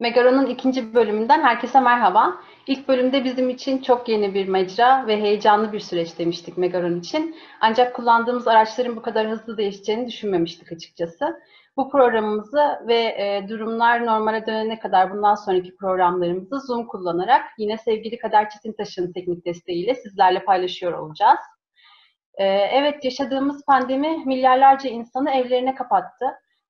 Megaron'un ikinci bölümünden herkese merhaba. İlk bölümde bizim için çok yeni bir mecra ve heyecanlı bir süreç demiştik Megaron için. Ancak kullandığımız araçların bu kadar hızlı değişeceğini düşünmemiştik açıkçası. Bu programımızı ve e, durumlar normale dönene kadar bundan sonraki programlarımızı Zoom kullanarak yine sevgili Kader Çetintaş'ın teknik desteğiyle sizlerle paylaşıyor olacağız. E, evet, yaşadığımız pandemi milyarlarca insanı evlerine kapattı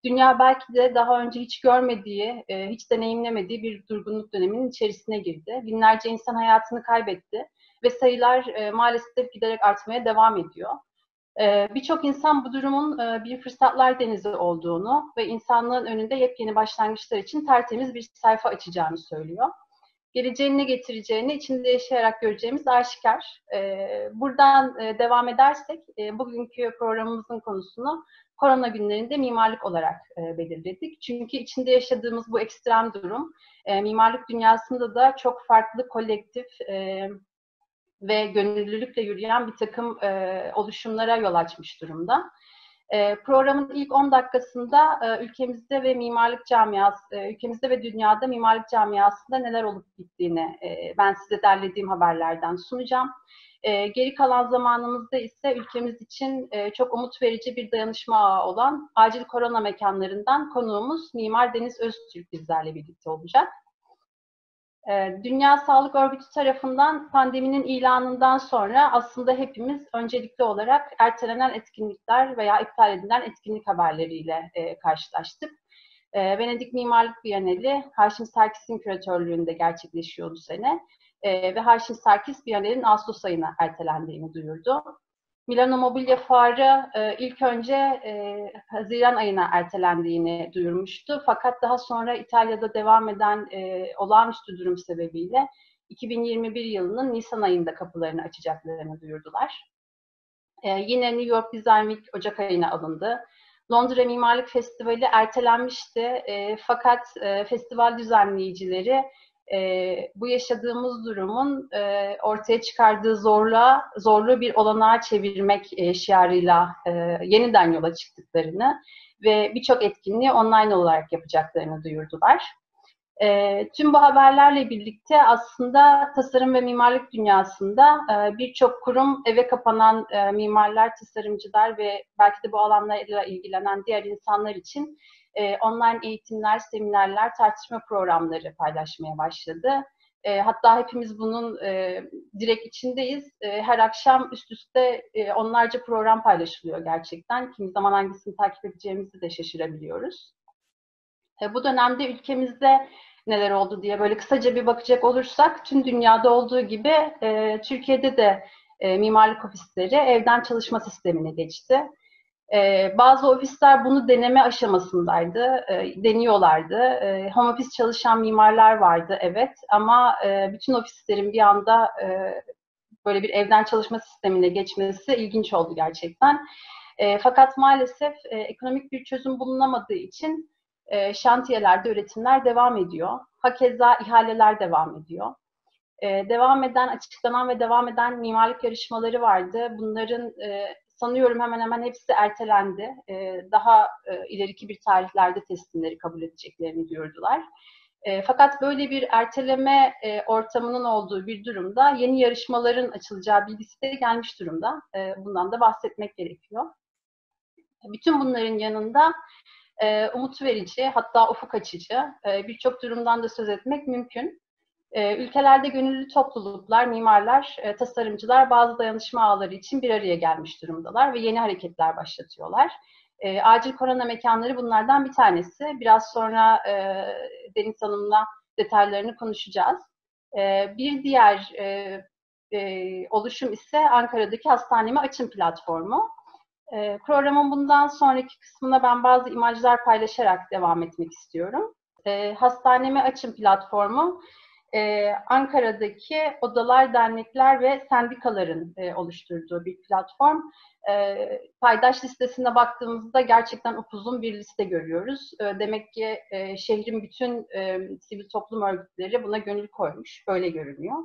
dünya belki de daha önce hiç görmediği, e, hiç deneyimlemediği bir durgunluk döneminin içerisine girdi. Binlerce insan hayatını kaybetti ve sayılar e, maalesef giderek artmaya devam ediyor. E, birçok insan bu durumun bir fırsatlar denizi olduğunu ve insanlığın önünde yepyeni başlangıçlar için tertemiz bir sayfa açacağını söylüyor. Geleceğini ne getireceğini içinde yaşayarak göreceğimiz aşikar. Buradan devam edersek bugünkü programımızın konusunu korona günlerinde mimarlık olarak e, belirledik. Çünkü içinde yaşadığımız bu ekstrem durum e, mimarlık dünyasında da çok farklı kolektif e, ve gönüllülükle yürüyen bir takım e, oluşumlara yol açmış durumda. E, programın ilk 10 dakikasında e, ülkemizde ve mimarlık camiası, e, ülkemizde ve dünyada mimarlık camiasında neler olup bittiğini e, ben size derlediğim haberlerden sunacağım. Geri kalan zamanımızda ise ülkemiz için çok umut verici bir dayanışma ağı olan acil korona mekanlarından konuğumuz Mimar Deniz Öztürk bizlerle birlikte olacak. E, Dünya Sağlık Örgütü tarafından pandeminin ilanından sonra aslında hepimiz öncelikli olarak ertelenen etkinlikler veya iptal edilen etkinlik haberleriyle e, karşılaştık. E, Venedik Mimarlık Biyaneli Haşim Serkis'in küratörlüğünde gerçekleşiyor bu sene e, ve Haşim Sarkis Biyanel'in Ağustos ayına ertelendiğini duyurdu. Milano Mobilya Fuarı e, ilk önce e, Haziran ayına ertelendiğini duyurmuştu. Fakat daha sonra İtalya'da devam eden e, olağanüstü durum sebebiyle 2021 yılının Nisan ayında kapılarını açacaklarını duyurdular. E, yine New York Design Week Ocak ayına alındı. Londra Mimarlık Festivali ertelenmişti. E, fakat e, festival düzenleyicileri e, bu yaşadığımız durumun e, ortaya çıkardığı zorluğa, zorlu bir olanağa çevirmek e, şiarıyla e, yeniden yola çıktıklarını ve birçok etkinliği online olarak yapacaklarını duyurdular. E, tüm bu haberlerle birlikte aslında tasarım ve mimarlık dünyasında e, birçok kurum eve kapanan e, mimarlar, tasarımcılar ve belki de bu alanlarla ilgilenen diğer insanlar için e, online eğitimler, seminerler, tartışma programları paylaşmaya başladı. E, hatta hepimiz bunun e, direkt içindeyiz. E, her akşam üst üste e, onlarca program paylaşılıyor gerçekten. Kimi zaman hangisini takip edeceğimizi de şaşırabiliyoruz. E, bu dönemde ülkemizde neler oldu diye böyle kısaca bir bakacak olursak tüm dünyada olduğu gibi e, Türkiye'de de e, mimarlık ofisleri evden çalışma sistemine geçti. E, bazı ofisler bunu deneme aşamasındaydı, e, deniyorlardı. E, home office çalışan mimarlar vardı, evet. Ama e, bütün ofislerin bir anda e, böyle bir evden çalışma sistemine geçmesi ilginç oldu gerçekten. E, fakat maalesef e, ekonomik bir çözüm bulunamadığı için e, şantiyelerde üretimler devam ediyor. Hakeza ihaleler devam ediyor. E, devam eden, açıklanan ve devam eden mimarlık yarışmaları vardı. Bunların e, sanıyorum hemen hemen hepsi ertelendi. E, daha e, ileriki bir tarihlerde teslimleri kabul edeceklerini duyurdular. E, fakat böyle bir erteleme e, ortamının olduğu bir durumda yeni yarışmaların açılacağı bilgisi de gelmiş durumda. E, bundan da bahsetmek gerekiyor. Bütün bunların yanında e, umut verici, hatta ufuk açıcı e, birçok durumdan da söz etmek mümkün. E, ülkelerde gönüllü topluluklar, mimarlar, e, tasarımcılar bazı dayanışma ağları için bir araya gelmiş durumdalar ve yeni hareketler başlatıyorlar. E, acil korona mekanları bunlardan bir tanesi. Biraz sonra e, Deniz Hanım'la detaylarını konuşacağız. E, bir diğer e, oluşum ise Ankara'daki Hastanemi Açın platformu. E, programın bundan sonraki kısmına ben bazı imajlar paylaşarak devam etmek istiyorum. E, Hastanemi Açın platformu e, Ankara'daki odalar, dernekler ve sendikaların e, oluşturduğu bir platform. E, paydaş listesine baktığımızda gerçekten upuzun bir liste görüyoruz. E, demek ki e, şehrin bütün e, sivil toplum örgütleri buna gönül koymuş. Böyle görünüyor.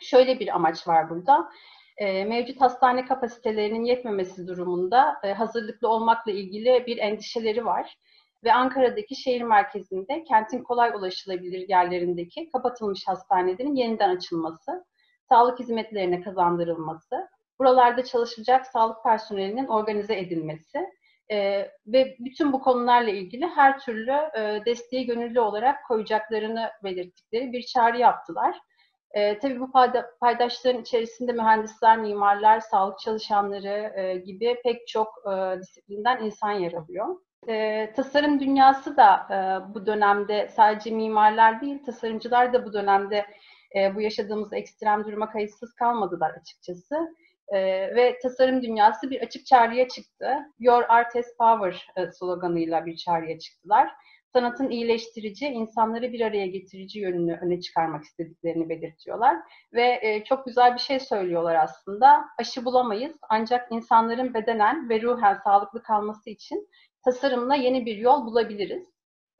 Şöyle bir amaç var burada. E, mevcut hastane kapasitelerinin yetmemesi durumunda e, hazırlıklı olmakla ilgili bir endişeleri var ve Ankara'daki şehir merkezinde kentin kolay ulaşılabilir yerlerindeki kapatılmış hastanelerin yeniden açılması, sağlık hizmetlerine kazandırılması, buralarda çalışacak sağlık personelinin organize edilmesi e, ve bütün bu konularla ilgili her türlü e, desteği gönüllü olarak koyacaklarını belirttikleri bir çağrı yaptılar. E, tabii bu paydaşların içerisinde mühendisler, mimarlar, sağlık çalışanları e, gibi pek çok e, disiplinden insan yer alıyor. E, tasarım dünyası da e, bu dönemde sadece mimarlar değil, tasarımcılar da bu dönemde e, bu yaşadığımız ekstrem duruma kayıtsız kalmadılar açıkçası. E, ve tasarım dünyası bir açık çağrıya çıktı. Your Art has Power e, sloganıyla bir çağrıya çıktılar. Sanatın iyileştirici, insanları bir araya getirici yönünü öne çıkarmak istediklerini belirtiyorlar. Ve e, çok güzel bir şey söylüyorlar aslında. Aşı bulamayız ancak insanların bedenen ve ruhen sağlıklı kalması için tasarımla yeni bir yol bulabiliriz.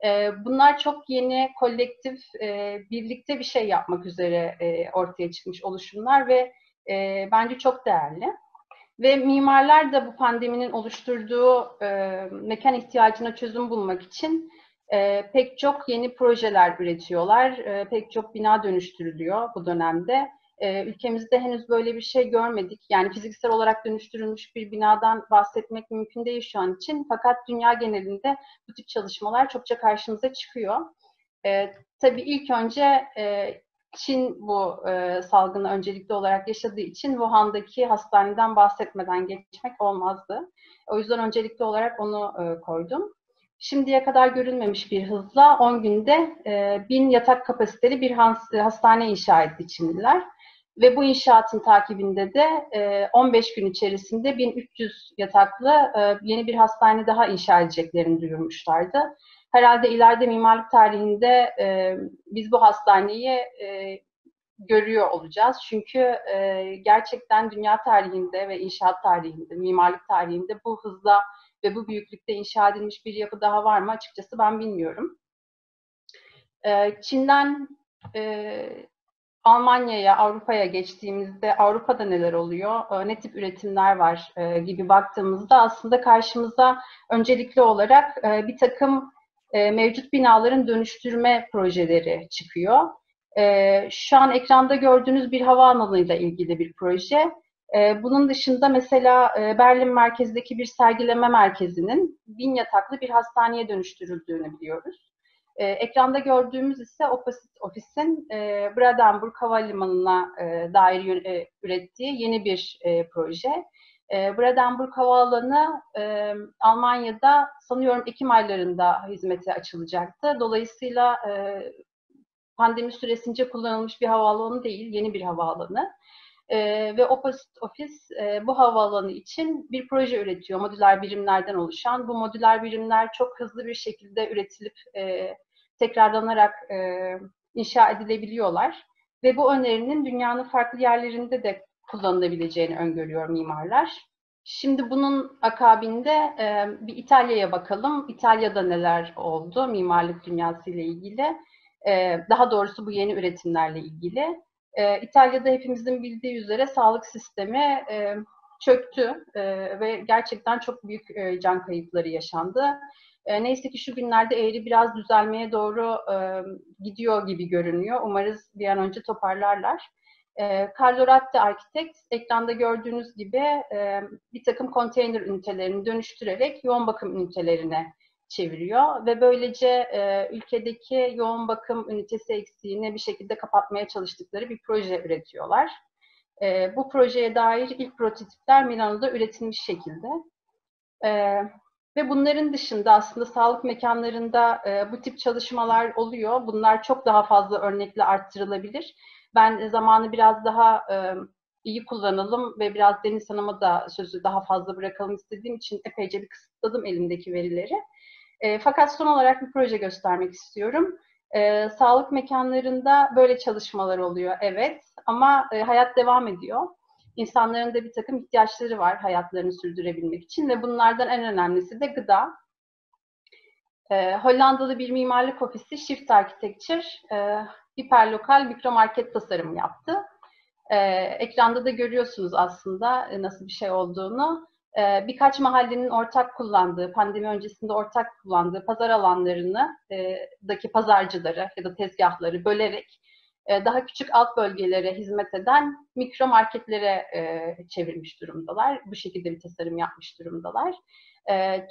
E, bunlar çok yeni, kolektif, e, birlikte bir şey yapmak üzere e, ortaya çıkmış oluşumlar ve e, bence çok değerli. Ve mimarlar da bu pandeminin oluşturduğu mekan ihtiyacına çözüm bulmak için pek çok yeni projeler üretiyorlar. Pek çok bina dönüştürülüyor bu dönemde. E, ülkemizde henüz böyle bir şey görmedik. Yani fiziksel olarak dönüştürülmüş bir binadan bahsetmek mümkün değil şu an için. Fakat dünya genelinde bu tip çalışmalar çokça karşımıza çıkıyor. E, tabii ilk önce e, Çin bu e, salgını öncelikli olarak yaşadığı için Wuhan'daki hastaneden bahsetmeden geçmek olmazdı. O yüzden öncelikli olarak onu e, koydum. Şimdiye kadar görülmemiş bir hızla 10 günde e, 1000 yatak kapasiteli bir hastane inşa etti Çinliler. Ve bu inşaatın takibinde de e, 15 gün içerisinde 1300 yataklı e, yeni bir hastane daha inşa edeceklerini duyurmuşlardı herhalde ileride mimarlık tarihinde e, biz bu hastaneyi e, görüyor olacağız. Çünkü e, gerçekten dünya tarihinde ve inşaat tarihinde, mimarlık tarihinde bu hızla ve bu büyüklükte inşa edilmiş bir yapı daha var mı açıkçası ben bilmiyorum. E, Çin'den e, Almanya'ya, Avrupa'ya geçtiğimizde Avrupa'da neler oluyor, e, ne tip üretimler var e, gibi baktığımızda aslında karşımıza öncelikli olarak e, bir takım mevcut binaların dönüştürme projeleri çıkıyor. Şu an ekranda gördüğünüz bir havaalanıyla ilgili bir proje. Bunun dışında mesela Berlin merkezdeki bir sergileme merkezinin bin yataklı bir hastaneye dönüştürüldüğünü biliyoruz. E, ekranda gördüğümüz ise Office'in e, Brandenburg Havalimanı'na e, dair e, ürettiği yeni bir e, proje. E, Brandenburg Havaalanı e, Almanya'da sanıyorum Ekim aylarında hizmete açılacaktı. Dolayısıyla e, pandemi süresince kullanılmış bir havaalanı değil, yeni bir havaalanı. E, ve Opposite Office e, bu havaalanı için bir proje üretiyor, modüler birimlerden oluşan. Bu modüler birimler çok hızlı bir şekilde üretilip e, tekrarlanarak e, inşa edilebiliyorlar. Ve bu önerinin dünyanın farklı yerlerinde de kullanılabileceğini öngörüyor mimarlar. Şimdi bunun akabinde e, bir İtalya'ya bakalım. İtalya'da neler oldu mimarlık dünyası ile ilgili? E, daha doğrusu bu yeni üretimlerle ilgili. E, İtalya'da hepimizin bildiği üzere sağlık sistemi e, çöktü e, ve gerçekten çok büyük e, can kayıpları yaşandı. E, neyse ki şu günlerde eğri biraz düzelmeye doğru e, gidiyor gibi görünüyor. Umarız bir an önce toparlarlar. E, Carlo Ratti Architect ekranda gördüğünüz gibi e, bir takım konteyner ünitelerini dönüştürerek yoğun bakım ünitelerine çeviriyor ve böylece e, ülkedeki yoğun bakım ünitesi eksiğini bir şekilde kapatmaya çalıştıkları bir proje üretiyorlar. E, bu projeye dair ilk prototipler Milano'da üretilmiş şekilde. E, ve bunların dışında aslında sağlık mekanlarında e, bu tip çalışmalar oluyor. Bunlar çok daha fazla örnekle arttırılabilir. Ben zamanı biraz daha e, iyi kullanalım ve biraz Deniz Hanım'a da sözü daha fazla bırakalım istediğim için epeyce bir kısıtladım elimdeki verileri. E, fakat son olarak bir proje göstermek istiyorum. E, sağlık mekanlarında böyle çalışmalar oluyor, evet. Ama e, hayat devam ediyor. İnsanların da bir takım ihtiyaçları var hayatlarını sürdürebilmek için ve bunlardan en önemlisi de gıda. E, Hollandalı bir mimarlık ofisi Shift Architecture e, hiperlokal mikromarket tasarımı yaptı. Ee, ekranda da görüyorsunuz aslında e, nasıl bir şey olduğunu. E, birkaç mahallenin ortak kullandığı, pandemi öncesinde ortak kullandığı pazar alanlarını, e, daki pazarcıları ya da tezgahları bölerek e, daha küçük alt bölgelere hizmet eden mikro marketlere e, çevirmiş durumdalar. Bu şekilde bir tasarım yapmış durumdalar.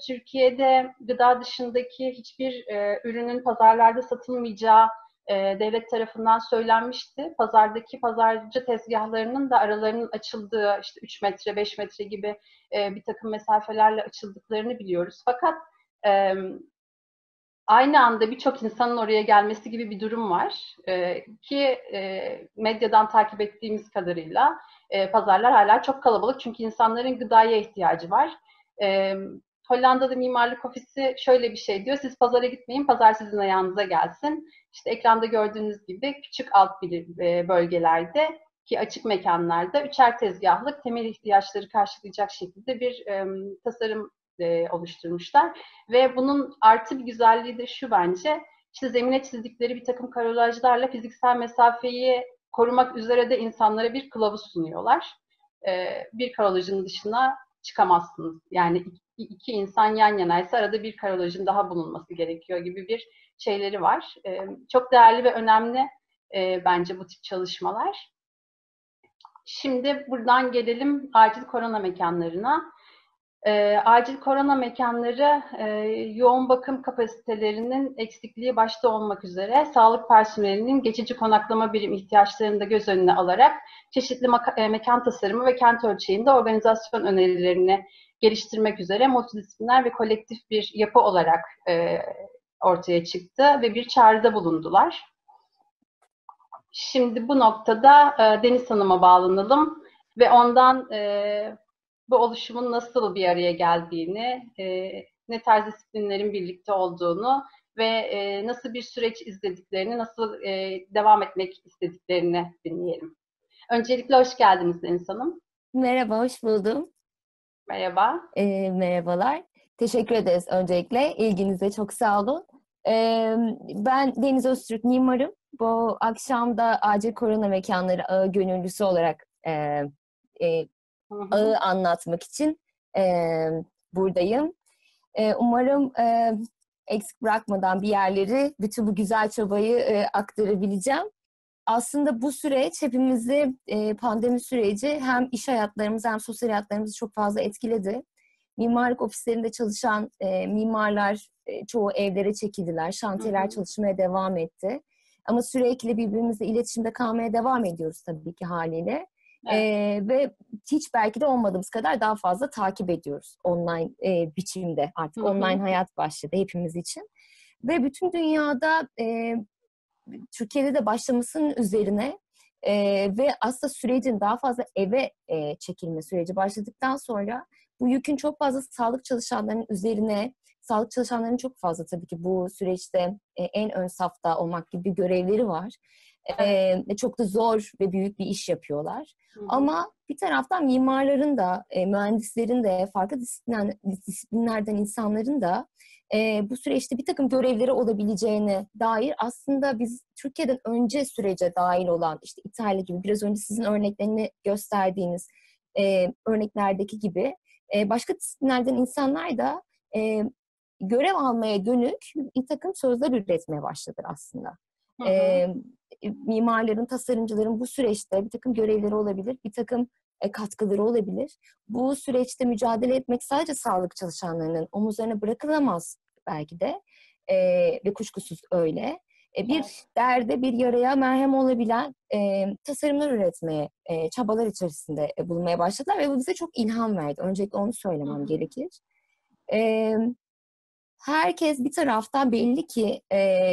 Türkiye'de gıda dışındaki hiçbir ürünün pazarlarda satılmayacağı e, devlet tarafından söylenmişti. Pazardaki pazarcı tezgahlarının da aralarının açıldığı işte 3 metre, 5 metre gibi e, bir takım mesafelerle açıldıklarını biliyoruz. Fakat e, aynı anda birçok insanın oraya gelmesi gibi bir durum var. E, ki e, medyadan takip ettiğimiz kadarıyla e, pazarlar hala çok kalabalık çünkü insanların gıdaya ihtiyacı var. E, Hollanda'da mimarlık ofisi şöyle bir şey diyor. Siz pazara gitmeyin, pazar sizin ayağınıza gelsin. İşte ekranda gördüğünüz gibi küçük alt e, bölgelerde ki açık mekanlarda üçer tezgahlık temel ihtiyaçları karşılayacak şekilde bir e, tasarım e, oluşturmuşlar. Ve bunun artı bir güzelliği de şu bence. İşte zemine çizdikleri bir takım karolajlarla fiziksel mesafeyi korumak üzere de insanlara bir kılavuz sunuyorlar. E, bir karolajın dışına çıkamazsınız. Yani iki insan yan yanaysa arada bir karolajın daha bulunması gerekiyor gibi bir şeyleri var. Çok değerli ve önemli bence bu tip çalışmalar. Şimdi buradan gelelim acil korona mekanlarına. E, acil korona mekanları e, yoğun bakım kapasitelerinin eksikliği başta olmak üzere sağlık personelinin geçici konaklama birim ihtiyaçlarını da göz önüne alarak çeşitli e, mekan tasarımı ve kent ölçeğinde organizasyon önerilerini geliştirmek üzere multidisipliner ve kolektif bir yapı olarak e, ortaya çıktı ve bir çağrıda bulundular. Şimdi bu noktada e, Deniz Hanım'a bağlanalım ve ondan e, bu oluşumun nasıl bir araya geldiğini, e, ne tarz disiplinlerin birlikte olduğunu ve e, nasıl bir süreç izlediklerini, nasıl e, devam etmek istediklerini dinleyelim. Öncelikle hoş geldiniz Deniz Hanım. Merhaba, hoş buldum. Merhaba. E, merhabalar. Teşekkür ederiz öncelikle. İlginize çok sağ olun. E, ben Deniz Öztürk mimarım. Bu akşam da acil korona mekanları ağı gönüllüsü olarak e, e, ağı anlatmak için e, buradayım. E, umarım e, eksik bırakmadan bir yerleri, bütün bu güzel çabayı e, aktarabileceğim aslında bu süreç hepimizi e, pandemi süreci hem iş hayatlarımızı hem sosyal hayatlarımızı çok fazla etkiledi. Mimarlık ofislerinde çalışan e, mimarlar e, çoğu evlere çekildiler. Şantiyeler çalışmaya devam etti. Ama sürekli birbirimizle iletişimde kalmaya devam ediyoruz tabii ki haliyle. Evet. Ee, ve hiç belki de olmadığımız kadar daha fazla takip ediyoruz online e, biçimde artık Hı-hı. online hayat başladı hepimiz için ve bütün dünyada e, Türkiye'de de başlamasının üzerine e, ve aslında sürecin daha fazla eve e, çekilme süreci başladıktan sonra bu yükün çok fazla sağlık çalışanlarının üzerine, sağlık çalışanlarının çok fazla tabii ki bu süreçte e, en ön safta olmak gibi bir görevleri var. Evet. çok da zor ve büyük bir iş yapıyorlar. Hı-hı. Ama bir taraftan mimarların da, e, mühendislerin de, farklı disiplinler, disiplinlerden insanların da e, bu süreçte bir takım görevleri olabileceğine dair aslında biz Türkiye'den önce sürece dahil olan işte İtalya gibi biraz önce sizin örneklerini gösterdiğiniz e, örneklerdeki gibi e, başka disiplinlerden insanlar da e, görev almaya dönük bir takım sözler üretmeye başladı aslında. Hı hı. E, mimarların, tasarımcıların bu süreçte bir takım görevleri olabilir, bir takım katkıları olabilir. Bu süreçte mücadele etmek sadece sağlık çalışanlarının omuzlarına bırakılamaz belki de e, ve kuşkusuz öyle. E, bir derde, bir yaraya merhem olabilen e, tasarımlar üretmeye, e, çabalar içerisinde e, bulunmaya başladılar ve bu bize çok ilham verdi. Öncelikle onu söylemem gerekir. E, herkes bir taraftan belli ki e,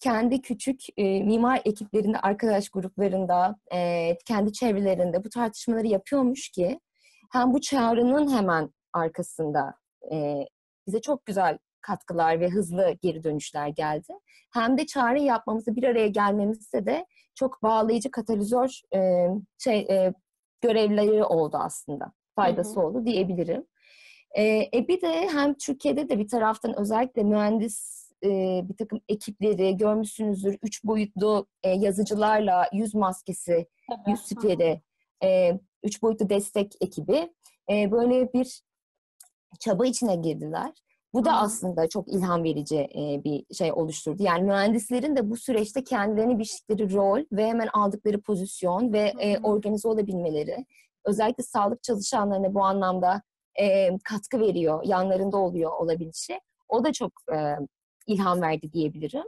kendi küçük e, mimar ekiplerinde, arkadaş gruplarında, e, kendi çevrelerinde bu tartışmaları yapıyormuş ki hem bu çağrının hemen arkasında e, bize çok güzel katkılar ve hızlı geri dönüşler geldi. Hem de çağrı yapmamızı bir araya gelmemizde de çok bağlayıcı katalizör e, şey e, görevleri oldu aslında. Faydası hı hı. oldu diyebilirim. E, e bir de hem Türkiye'de de bir taraftan özellikle mühendis e, bir takım ekipleri görmüşsünüzdür. Üç boyutlu e, yazıcılarla yüz maskesi, yüz spreyleri, e, üç boyutlu destek ekibi. E, böyle bir çaba içine girdiler. Bu da aslında çok ilham verici bir şey oluşturdu. Yani mühendislerin de bu süreçte kendilerini biçtikleri rol ve hemen aldıkları pozisyon ve organize olabilmeleri özellikle sağlık çalışanlarına bu anlamda katkı veriyor, yanlarında oluyor olabilişi. O da çok ilham verdi diyebilirim.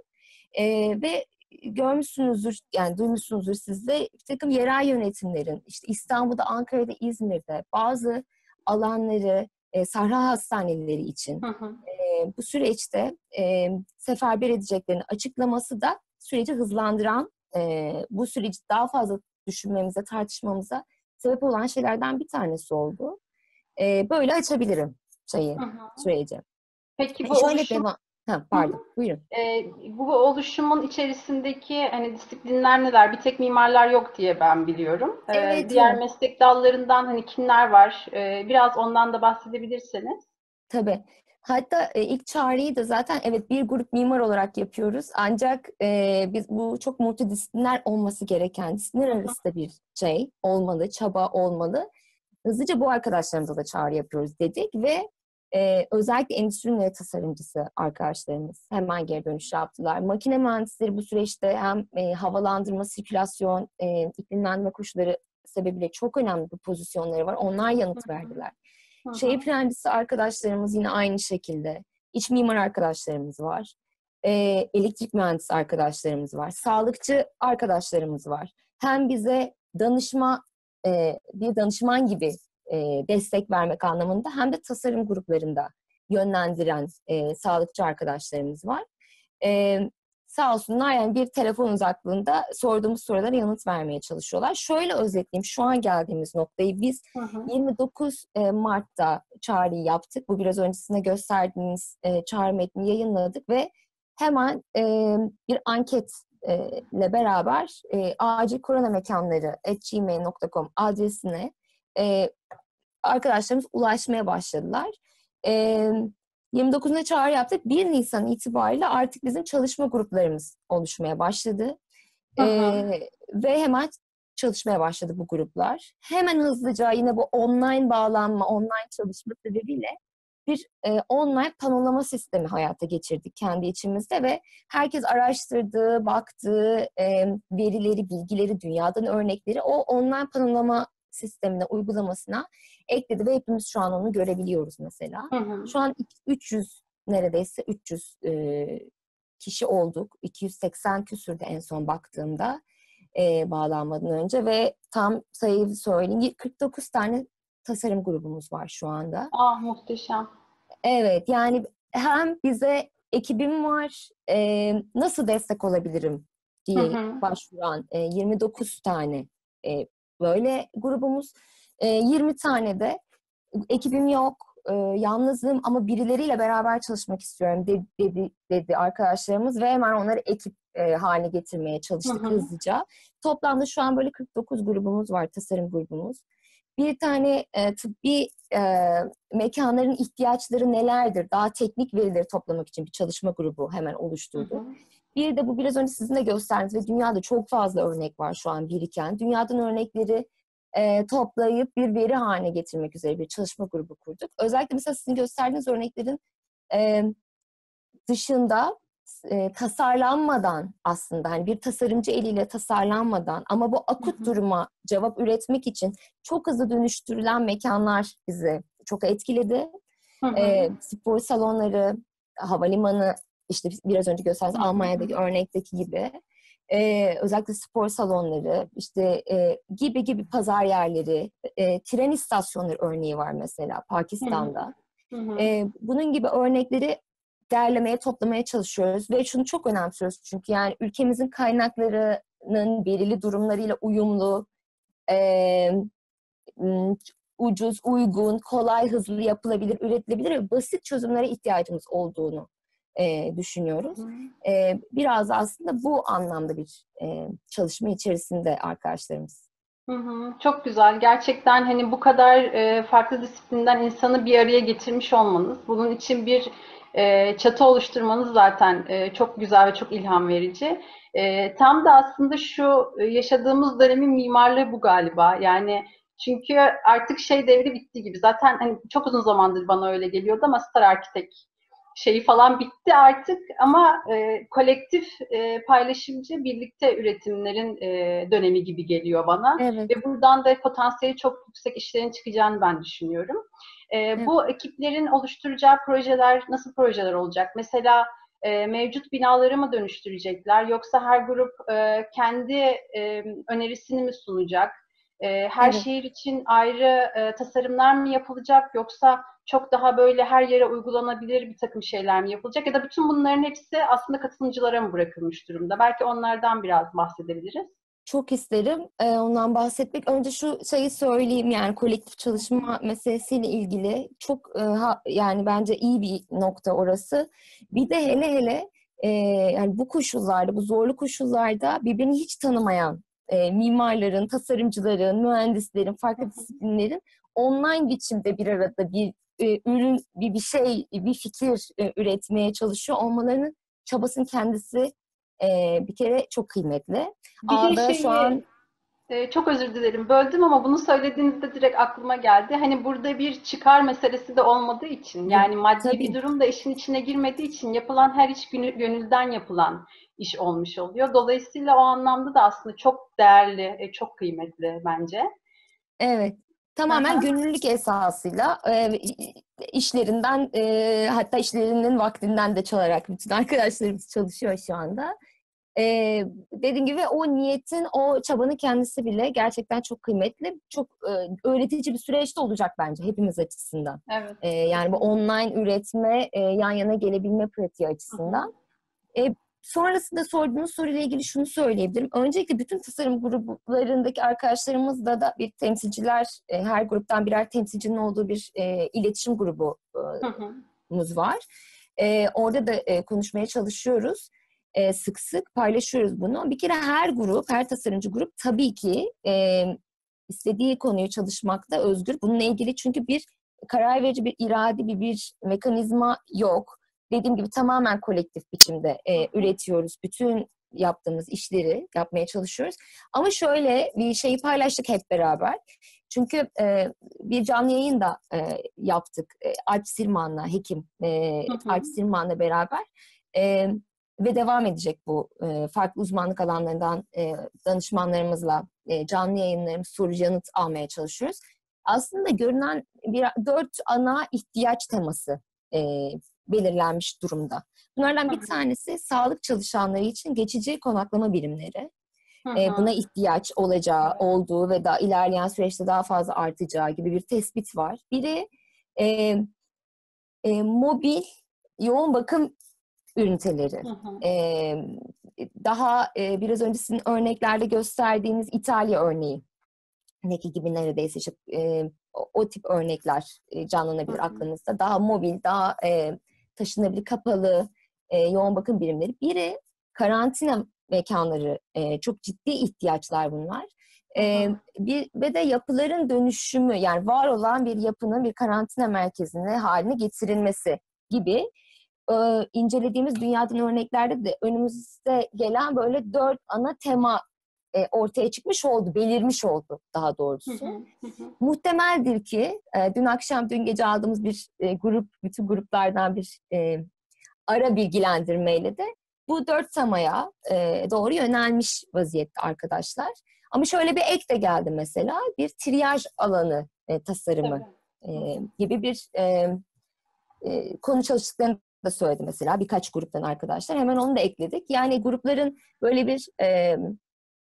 Ve görmüşsünüzdür, yani duymuşsunuzdur siz de bir takım yerel yönetimlerin işte İstanbul'da, Ankara'da, İzmir'de bazı alanları e, Sahra Hastaneleri için hı hı. E, bu süreçte e, seferber edeceklerini açıklaması da süreci hızlandıran, e, bu süreci daha fazla düşünmemize, tartışmamıza sebep olan şeylerden bir tanesi oldu. E, böyle açabilirim şeyi, hı hı. süreci. Peki bu Şöyle oluşum... devam Ha, pardon, buyurun. Ee, bu oluşumun içerisindeki hani disiplinler neler? Bir tek mimarlar yok diye ben biliyorum. Ee, evet, diğer evet. meslek dallarından hani kimler var? Ee, biraz ondan da bahsedebilirseniz. Tabii. Hatta e, ilk çağrıyı da zaten evet bir grup mimar olarak yapıyoruz. Ancak e, biz bu çok multidisipliner olması gereken disiplinler arası da bir şey olmalı, çaba olmalı. Hızlıca bu arkadaşlarımıza da çağrı yapıyoruz dedik ve ee, özellikle endüstri tasarımcısı arkadaşlarımız hemen geri dönüş yaptılar. Makine mühendisleri bu süreçte hem e, havalandırma, sirkülasyon, e, iklimlendirme koşulları sebebiyle çok önemli bir pozisyonları var. Onlar yanıt verdiler. Şehir plancısı arkadaşlarımız yine aynı şekilde. İç mimar arkadaşlarımız var. E, elektrik mühendisi arkadaşlarımız var. Sağlıkçı arkadaşlarımız var. Hem bize danışma, e, bir danışman gibi e, destek vermek anlamında hem de tasarım gruplarında yönlendiren e, sağlıkçı arkadaşlarımız var. E, sağ olsunlar yani bir telefon uzaklığında sorduğumuz sorulara yanıt vermeye çalışıyorlar. Şöyle özetleyeyim şu an geldiğimiz noktayı biz hı hı. 29 e, Mart'ta çağrıyı yaptık. Bu biraz öncesinde gösterdiğiniz e, çağrı metnini yayınladık ve hemen e, bir anket ile beraber acil korona mekanları gmail.com adresine e, arkadaşlarımız ulaşmaya başladılar. E, 29'unda çağrı yaptık. 1 Nisan itibariyle artık bizim çalışma gruplarımız oluşmaya başladı. E, ve hemen çalışmaya başladı bu gruplar. Hemen hızlıca yine bu online bağlanma, online çalışma sebebiyle bir e, online panolama sistemi hayata geçirdik kendi içimizde ve herkes araştırdığı, baktığı e, verileri, bilgileri, dünyadan örnekleri o online panolama sistemine, uygulamasına ekledi ve hepimiz şu an onu görebiliyoruz mesela. Hı hı. Şu an 300 neredeyse 300 e, kişi olduk. 280 küsürde en son baktığımda e, bağlanmadan önce ve tam sayıyı söyleyeyim 49 tane tasarım grubumuz var şu anda. Ah muhteşem. Evet yani hem bize ekibim var e, nasıl destek olabilirim diye hı hı. başvuran e, 29 tane e, böyle grubumuz. E, 20 tane de ekibim yok, e, yalnızım ama birileriyle beraber çalışmak istiyorum dedi, dedi, dedi arkadaşlarımız ve hemen onları ekip e, haline getirmeye çalıştık hı hı. hızlıca. Toplamda şu an böyle 49 grubumuz var, tasarım grubumuz. Bir tane e, tıbbi e, mekanların ihtiyaçları nelerdir? Daha teknik verileri toplamak için bir çalışma grubu hemen oluşturdu. Hı hı. Bir de bu biraz önce sizin de gösterdiğiniz ve dünyada çok fazla örnek var şu an biriken. Dünyadan örnekleri e, toplayıp bir veri haline getirmek üzere bir çalışma grubu kurduk. Özellikle mesela sizin gösterdiğiniz örneklerin e, dışında e, tasarlanmadan aslında hani bir tasarımcı eliyle tasarlanmadan ama bu akut hı hı. duruma cevap üretmek için çok hızlı dönüştürülen mekanlar bizi çok etkiledi. Hı hı. E, spor salonları, havalimanı işte biraz önce gösterdiğiniz Almanya'daki örnekteki gibi e, özellikle spor salonları işte e, gibi gibi pazar yerleri, e, tren istasyonları örneği var mesela Pakistan'da. Hı hı. E, bunun gibi örnekleri derlemeye, toplamaya çalışıyoruz ve şunu çok önemsiyoruz çünkü yani ülkemizin kaynaklarının belirli durumlarıyla uyumlu, e, ucuz, uygun, kolay, hızlı yapılabilir, üretilebilir ve basit çözümlere ihtiyacımız olduğunu e, düşünüyoruz. E, biraz aslında bu anlamda bir e, çalışma içerisinde arkadaşlarımız. Hı hı, çok güzel. Gerçekten hani bu kadar e, farklı disiplinden insanı bir araya getirmiş olmanız, bunun için bir e, çatı oluşturmanız zaten e, çok güzel ve çok ilham verici. E, tam da aslında şu yaşadığımız dönemin mimarlığı bu galiba. Yani Çünkü artık şey devri bitti gibi. Zaten hani çok uzun zamandır bana öyle geliyordu ama Star Architect şeyi falan bitti artık ama e, kolektif e, paylaşımcı birlikte üretimlerin e, dönemi gibi geliyor bana. Evet. Ve buradan da potansiyeli çok yüksek işlerin çıkacağını ben düşünüyorum. E, evet. Bu ekiplerin oluşturacağı projeler nasıl projeler olacak? Mesela e, mevcut binaları mı dönüştürecekler yoksa her grup e, kendi e, önerisini mi sunacak? E, her evet. şehir için ayrı e, tasarımlar mı yapılacak yoksa çok daha böyle her yere uygulanabilir bir takım şeyler mi yapılacak ya da bütün bunların hepsi aslında katılımcılara mı bırakılmış durumda? Belki onlardan biraz bahsedebiliriz. Çok isterim e, ondan bahsetmek. Önce şu şeyi söyleyeyim yani kolektif çalışma meselesiyle ilgili çok e, ha, yani bence iyi bir nokta orası. Bir de hele hele e, yani bu koşullarda, bu zorlu koşullarda birbirini hiç tanımayan e, mimarların, tasarımcıların, mühendislerin, farklı disiplinlerin online biçimde bir arada bir e, ürün, bir bir şey, bir fikir e, üretmeye çalışıyor olmalarının çabasının kendisi e, bir kere çok kıymetli. Bir Ağda şu an e, çok özür dilerim böldüm ama bunu söylediğinizde direkt aklıma geldi. Hani burada bir çıkar meselesi de olmadığı için yani maddi Tabii. bir durum da işin içine girmediği için yapılan her iş gönülden yapılan iş olmuş oluyor. Dolayısıyla o anlamda da aslında çok değerli, e, çok kıymetli bence. Evet. Tamamen Aha. gönüllülük esasıyla e, işlerinden e, hatta işlerinin vaktinden de çalarak bütün arkadaşlarımız çalışıyor şu anda. E, dediğim gibi o niyetin, o çabanın kendisi bile gerçekten çok kıymetli. Çok e, öğretici bir süreçte olacak bence hepimiz açısından. Evet. E, yani bu online üretme, e, yan yana gelebilme pratiği açısından. E, sonrasında sorduğunuz soruyla ilgili şunu söyleyebilirim. Öncelikle bütün tasarım gruplarındaki arkadaşlarımızda da bir temsilciler, e, her gruptan birer temsilcinin olduğu bir e, iletişim grubumuz var. E, orada da e, konuşmaya çalışıyoruz. E, sık sık paylaşıyoruz bunu. Bir kere her grup, her tasarımcı grup tabii ki e, istediği konuyu çalışmakta özgür. Bununla ilgili çünkü bir karar verici bir irade, bir, bir mekanizma yok dediğim gibi tamamen kolektif biçimde e, üretiyoruz. Bütün yaptığımız işleri yapmaya çalışıyoruz. Ama şöyle bir şeyi paylaştık hep beraber. Çünkü e, bir canlı yayın da e, yaptık. E, Alp Sirman'la, hekim e, Alp Sirman'la beraber. E, ve devam edecek bu e, farklı uzmanlık alanlarından e, danışmanlarımızla e, canlı yayınlarımız soru yanıt almaya çalışıyoruz. Aslında görünen bir dört ana ihtiyaç teması e, belirlenmiş durumda. Bunlardan bir tanesi sağlık çalışanları için geçici konaklama birimleri. E, buna ihtiyaç olacağı, olduğu ve daha ilerleyen süreçte daha fazla artacağı gibi bir tespit var. Biri e, e, mobil yoğun bakım üniteleri. E, daha e, biraz önce sizin örneklerde gösterdiğiniz İtalya örneği. Neki gibi neredeyse işte, e, o, o tip örnekler e, canlanabilir aklınızda. Daha mobil, daha e, taşınabilir kapalı e, yoğun bakım birimleri. Biri karantina mekanları. E, çok ciddi ihtiyaçlar bunlar. E, bir ve de yapıların dönüşümü yani var olan bir yapının bir karantina merkezine haline getirilmesi gibi e, incelediğimiz dünyadan örneklerde de önümüzde gelen böyle dört ana tema e, ortaya çıkmış oldu, belirmiş oldu daha doğrusu. Muhtemeldir ki e, dün akşam, dün gece aldığımız bir e, grup, bütün gruplardan bir e, ara bilgilendirmeyle de bu dört temaya e, doğru yönelmiş vaziyette arkadaşlar. Ama şöyle bir ek de geldi mesela, bir triyaj alanı e, tasarımı e, gibi bir e, e, konu çalıştıklarını da söyledi mesela birkaç gruptan arkadaşlar. Hemen onu da ekledik. Yani grupların böyle bir e,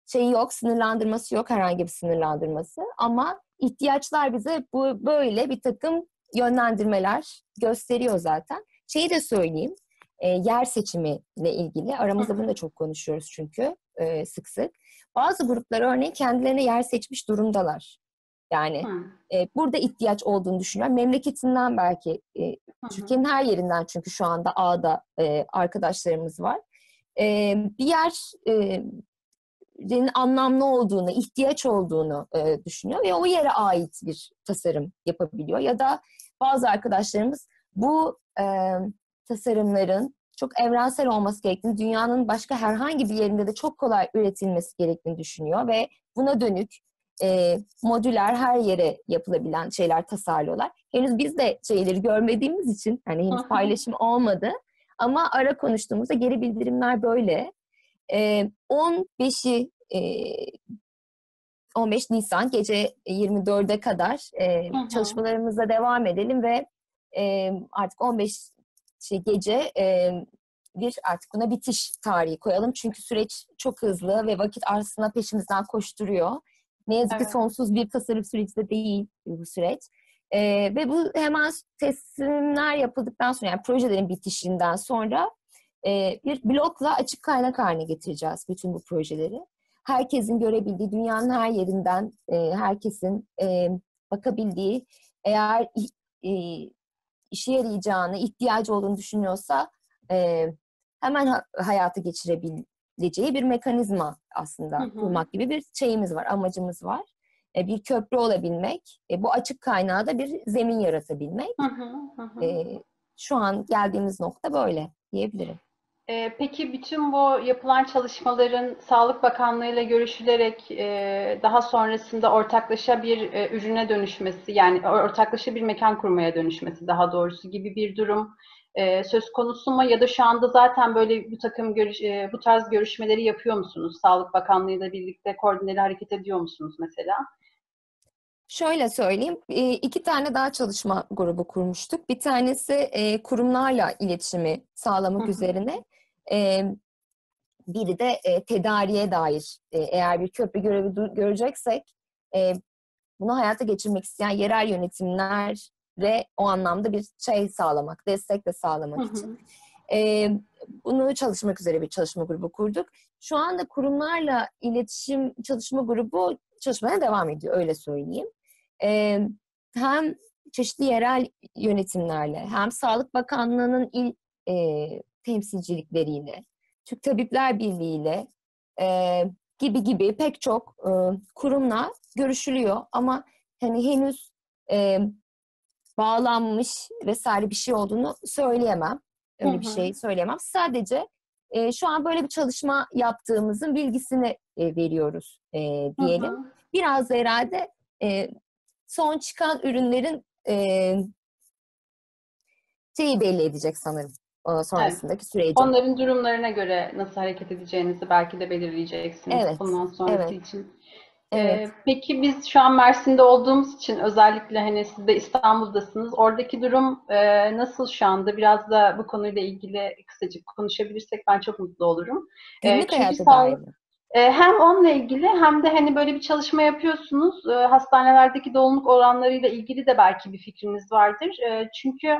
şeyi yok, sınırlandırması yok herhangi bir sınırlandırması. Ama ihtiyaçlar bize bu böyle bir takım yönlendirmeler gösteriyor zaten. Şeyi de söyleyeyim, e, yer seçimiyle ilgili. Aramızda bunu da çok konuşuyoruz çünkü e, sık sık. Bazı gruplar örneğin kendilerine yer seçmiş durumdalar. Yani e, burada ihtiyaç olduğunu düşünüyorum. Memleketinden belki, e, Türkiye'nin her yerinden çünkü şu anda A'da e, arkadaşlarımız var. E, bir yer e, anlamlı olduğunu, ihtiyaç olduğunu e, düşünüyor ve o yere ait bir tasarım yapabiliyor. Ya da bazı arkadaşlarımız bu e, tasarımların çok evrensel olması gerektiğini, dünyanın başka herhangi bir yerinde de çok kolay üretilmesi gerektiğini düşünüyor ve buna dönük e, modüler her yere yapılabilen şeyler tasarlıyorlar. Henüz biz de şeyleri görmediğimiz için hani henüz paylaşım olmadı. Ama ara konuştuğumuzda geri bildirimler böyle. E, 15'i e, 15 Nisan gece 24'e kadar e, Hı hı. çalışmalarımıza devam edelim ve e, artık 15 şey, gece e, bir artık buna bitiş tarihi koyalım. Çünkü süreç çok hızlı ve vakit aslında peşimizden koşturuyor. Ne yazık ki Evet. sonsuz bir tasarım süreci de değil bu süreç. E, ve bu hemen teslimler yapıldıktan sonra yani projelerin bitişinden sonra e, bir blokla açık kaynak haline getireceğiz bütün bu projeleri. Herkesin görebildiği, dünyanın her yerinden e, herkesin e, bakabildiği, eğer e, işe yarayacağını, ihtiyacı olduğunu düşünüyorsa e, hemen ha- hayata geçirebileceği bir mekanizma aslında Hı hı. kurmak gibi bir şeyimiz var, amacımız var. E, bir köprü olabilmek, e, bu açık kaynağa da bir zemin yaratabilmek. Hı hı, hı hı. E, şu an geldiğimiz nokta böyle diyebilirim. Ee, peki bütün bu yapılan çalışmaların Sağlık Bakanlığı ile görüşülerek e, daha sonrasında ortaklaşa bir e, ürüne dönüşmesi yani ortaklaşa bir mekan kurmaya dönüşmesi daha doğrusu gibi bir durum e, söz konusu mu ya da şu anda zaten böyle bu takım görüş, e, bu tarz görüşmeleri yapıyor musunuz? Sağlık Bakanlığı ile birlikte koordineli hareket ediyor musunuz mesela? Şöyle söyleyeyim, e, iki tane daha çalışma grubu kurmuştuk. Bir tanesi e, kurumlarla iletişimi sağlamak üzerine. E, Biri de e, tedariğe dair. E, Eğer bir köprü görevi göreceksek, e, bunu hayata geçirmek isteyen yerel yönetimlere o anlamda bir şey sağlamak, destek de Hı sağlamak için. hı. E, bunu çalışmak üzere bir çalışma grubu kurduk. Şu anda kurumlarla iletişim çalışma grubu çalışmaya devam ediyor, öyle söyleyeyim. E, hem çeşitli yerel yönetimlerle, hem Sağlık Bakanlığı'nın il e, temsilcilikleriyle, Türk Tabipler Birliği'yle e, gibi gibi pek çok e, kurumla görüşülüyor. Ama hani henüz e, bağlanmış vesaire bir şey olduğunu söyleyemem. Öyle Hı bir şey söyleyemem. Sadece e, şu an böyle bir çalışma yaptığımızın bilgisini e, veriyoruz e, diyelim. hı. Biraz da herhalde e, son çıkan ürünlerin e, şeyi belli edecek sanırım o sonrasındaki süreci. Onların durumlarına göre nasıl hareket edeceğinizi belki de belirleyeceksiniz Evet, bundan sonrası evet. için. Evet. Ee, peki biz şu an Mersin'de olduğumuz için özellikle hani siz de İstanbul'dasınız. Oradaki durum e, nasıl şu anda? Biraz da bu konuyla ilgili kısacık konuşabilirsek ben çok mutlu olurum. Ee, Günlük çünkü hayata sağlık- e, Hem onunla ilgili hem de hani böyle bir çalışma yapıyorsunuz. E, Hastanelerdeki doluluk oranlarıyla ilgili de belki bir fikriniz vardır. E, Çünkü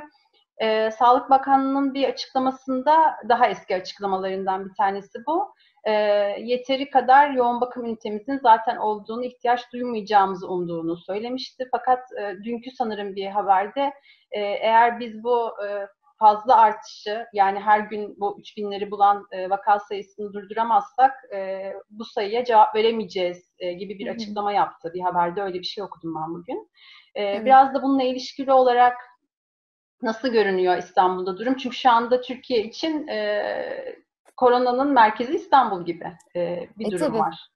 e, Sağlık Bakanlığı'nın bir açıklamasında daha eski açıklamalarından bir tanesi bu. E, yeteri kadar yoğun bakım ünitemizin zaten olduğunu, ihtiyaç duymayacağımızı umduğunu söylemişti. Fakat e, dünkü sanırım bir haberde e, eğer biz bu e, fazla artışı yani her gün bu 3000'leri bulan e, vaka sayısını durduramazsak e, bu sayıya cevap veremeyeceğiz e, gibi bir açıklama yaptı. Bir haberde öyle bir şey okudum ben bugün. E, Evet. Biraz da bununla ilişkili olarak nasıl görünüyor İstanbul'da durum? Çünkü şu anda Türkiye için e, koronanın merkezi İstanbul gibi e, bir E, durum tabii. var.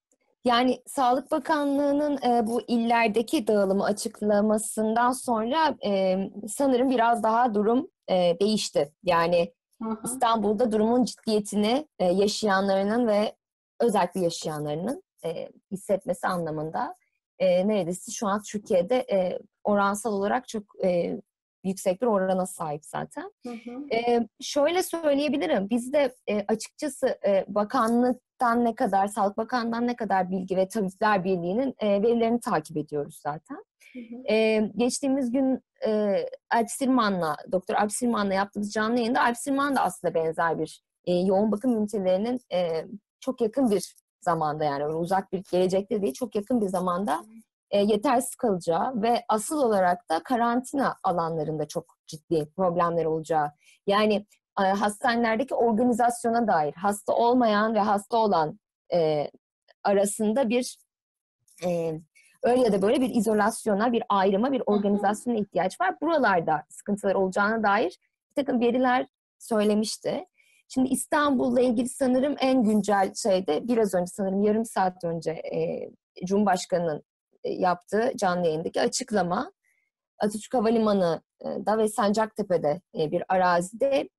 Yani Sağlık Bakanlığı'nın e, bu illerdeki dağılımı açıklamasından sonra e, sanırım biraz daha durum e, değişti. Yani Hı hı. İstanbul'da durumun ciddiyetini e, yaşayanlarının ve özellikle yaşayanlarının e, hissetmesi anlamında e, neredeyse şu an Türkiye'de e, oransal olarak çok e, yüksek bir orana sahip zaten. Hı hı. Ee, şöyle söyleyebilirim. Biz de e, açıkçası e, bakanlıktan ne kadar, Sağlık Bakanlığı'ndan ne kadar bilgi ve Tabipler Birliği'nin e, verilerini takip ediyoruz zaten. Hı hı. Ee, geçtiğimiz gün e, Alp Silman'la, Doktor Alp Silman'la yaptığımız canlı yayında Alp Silman da aslında benzer bir e, yoğun bakım ünitelerinin e, çok yakın bir zamanda yani uzak bir gelecekte değil çok yakın bir zamanda e, yetersiz kalacağı ve asıl olarak da karantina alanlarında çok ciddi problemler olacağı. Yani e, hastanelerdeki organizasyona dair hasta olmayan ve hasta olan e, arasında bir e, öyle ya da böyle bir izolasyona, bir ayrıma, bir organizasyona ihtiyaç var. Buralarda sıkıntılar olacağına dair bir takım veriler söylemişti. Şimdi İstanbul'la ilgili sanırım en güncel şeyde biraz önce sanırım yarım saat önce e, Cumhurbaşkanı'nın yaptığı canlı yayındaki açıklama Atatürk Havalimanı'da ve Sancaktepe'de bir arazide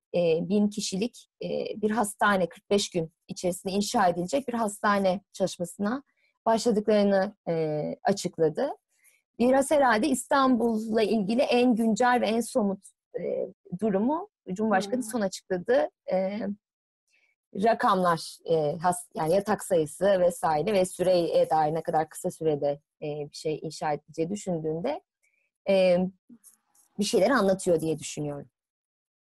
bin kişilik bir hastane 45 gün içerisinde inşa edilecek bir hastane çalışmasına başladıklarını açıkladı. Biraz herhalde İstanbul'la ilgili en güncel ve en somut durumu Cumhurbaşkanı hmm. son açıkladığı rakamlar e, has, yani yatak sayısı vesaire ve süreye dair ne kadar kısa sürede e, bir şey inşa edeceği düşündüğünde e, bir şeyler anlatıyor diye düşünüyorum.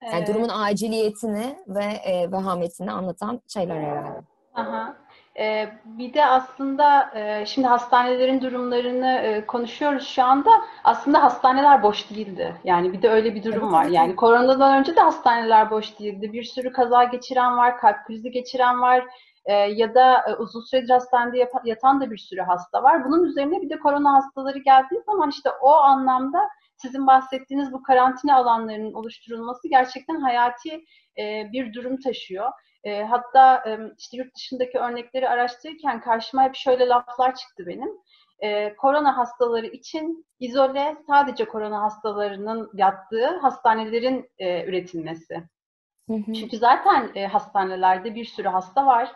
Yani evet. durumun aciliyetini ve e, vehametini anlatan şeyler herhalde. Aha. Ee, bir de aslında e, şimdi hastanelerin durumlarını e, konuşuyoruz şu anda. Aslında hastaneler boş değildi. Yani bir de öyle bir durum var. Yani koronadan önce de hastaneler boş değildi. Bir sürü kaza geçiren var, kalp krizi geçiren var e, ya da uzun süredir hastanede yatan da bir sürü hasta var. Bunun üzerine bir de korona hastaları geldiği zaman işte o anlamda sizin bahsettiğiniz bu karantina alanlarının oluşturulması gerçekten hayati bir durum taşıyor. E, hatta e, işte yurt dışındaki örnekleri araştırırken karşıma hep şöyle laflar çıktı benim. E, korona hastaları için izole sadece korona hastalarının yattığı hastanelerin e, üretilmesi. Hı hı. Çünkü zaten e, hastanelerde bir sürü hasta var.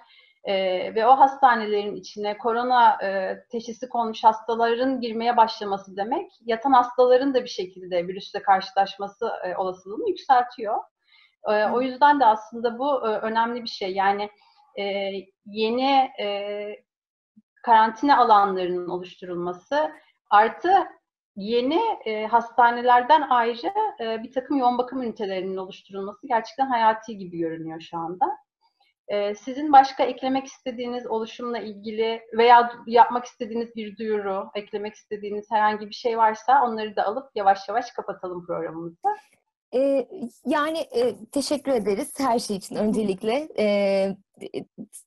Ee, ve o hastanelerin içine korona e, teşhisi konmuş hastaların girmeye başlaması demek yatan hastaların da bir şekilde virüsle karşılaşması e, olasılığını yükseltiyor. E, o yüzden de aslında bu e, önemli bir şey. Yani e, yeni e, karantina alanlarının oluşturulması artı yeni e, hastanelerden ayrı e, bir takım yoğun bakım ünitelerinin oluşturulması gerçekten hayati gibi görünüyor şu anda. E, sizin başka eklemek istediğiniz oluşumla ilgili veya yapmak istediğiniz bir duyuru, eklemek istediğiniz herhangi bir şey varsa onları da alıp yavaş yavaş kapatalım programımızı. Ee, yani e, teşekkür ederiz her şey için öncelikle. E,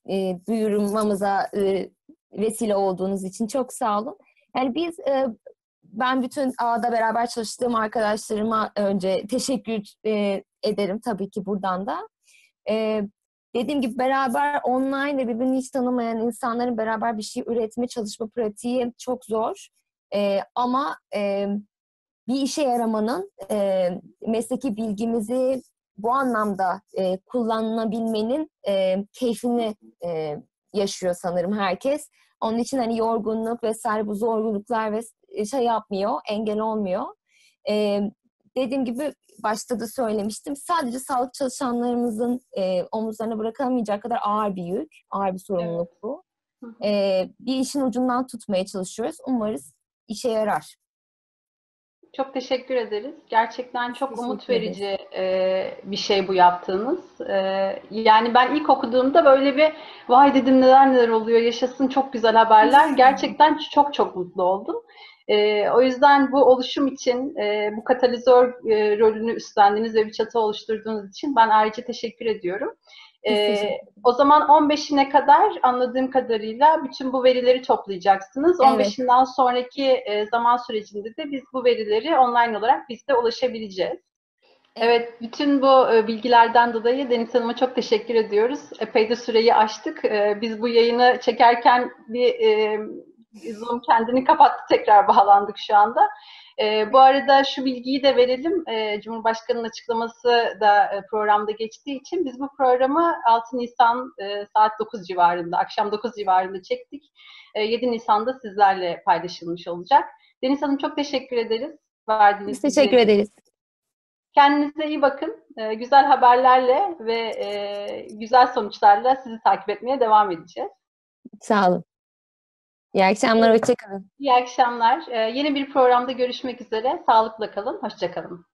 e, duyurmamıza e, vesile olduğunuz için çok sağ olun. Yani biz, e, ben bütün ağda beraber çalıştığım arkadaşlarıma önce teşekkür e, ederim tabii ki buradan da. E, dediğim gibi beraber online ve birbirini hiç tanımayan insanların beraber bir şey üretme, çalışma pratiği çok zor. E, ama e, bir işe yaramanın e, mesleki bilgimizi bu anlamda e, kullanabilmenin e, keyfini e, yaşıyor sanırım herkes. Onun için hani yorgunluk vesaire bu zorluklar ve şey yapmıyor, engel olmuyor. E, dediğim gibi başta da söylemiştim. Sadece sağlık çalışanlarımızın e, omuzlarına bırakamayacak kadar ağır bir yük, ağır bir sorumluluk evet. bu. E, bir işin ucundan tutmaya çalışıyoruz. Umarız işe yarar. Çok teşekkür ederiz. Gerçekten çok teşekkür umut verici e, bir şey bu yaptığınız. E, yani ben ilk okuduğumda böyle bir vay dedim neler neler oluyor yaşasın çok güzel haberler. Gerçekten çok çok mutlu oldum. E, o yüzden bu oluşum için, e, bu katalizör e, rolünü üstlendiğiniz ve bir çatı oluşturduğunuz için ben ayrıca teşekkür ediyorum. Ee, o zaman 15'ine kadar anladığım kadarıyla bütün bu verileri toplayacaksınız. Evet. 15'inden sonraki e, zaman sürecinde de biz bu verileri online olarak biz de ulaşabileceğiz. Evet, bütün bu e, bilgilerden dolayı Deniz Hanım'a çok teşekkür ediyoruz. Epey de süreyi aştık. E, biz bu yayını çekerken bir e, Zoom kendini kapattı, tekrar bağlandık şu anda. E, bu arada şu bilgiyi de verelim. E, Cumhurbaşkanı'nın açıklaması da e, programda geçtiği için biz bu programı 6 Nisan e, saat 9 civarında, akşam 9 civarında çektik. E, 7 Nisan'da sizlerle paylaşılmış olacak. Deniz Hanım çok teşekkür ederiz. Verdiğiniz Biz teşekkür ederiz. Kendinize iyi bakın. E, güzel haberlerle ve e, güzel sonuçlarla sizi takip etmeye devam edeceğiz. Sağ olun. İyi akşamlar, hoşçakalın. İyi akşamlar. Ee, yeni bir programda görüşmek üzere. Sağlıkla kalın, hoşçakalın.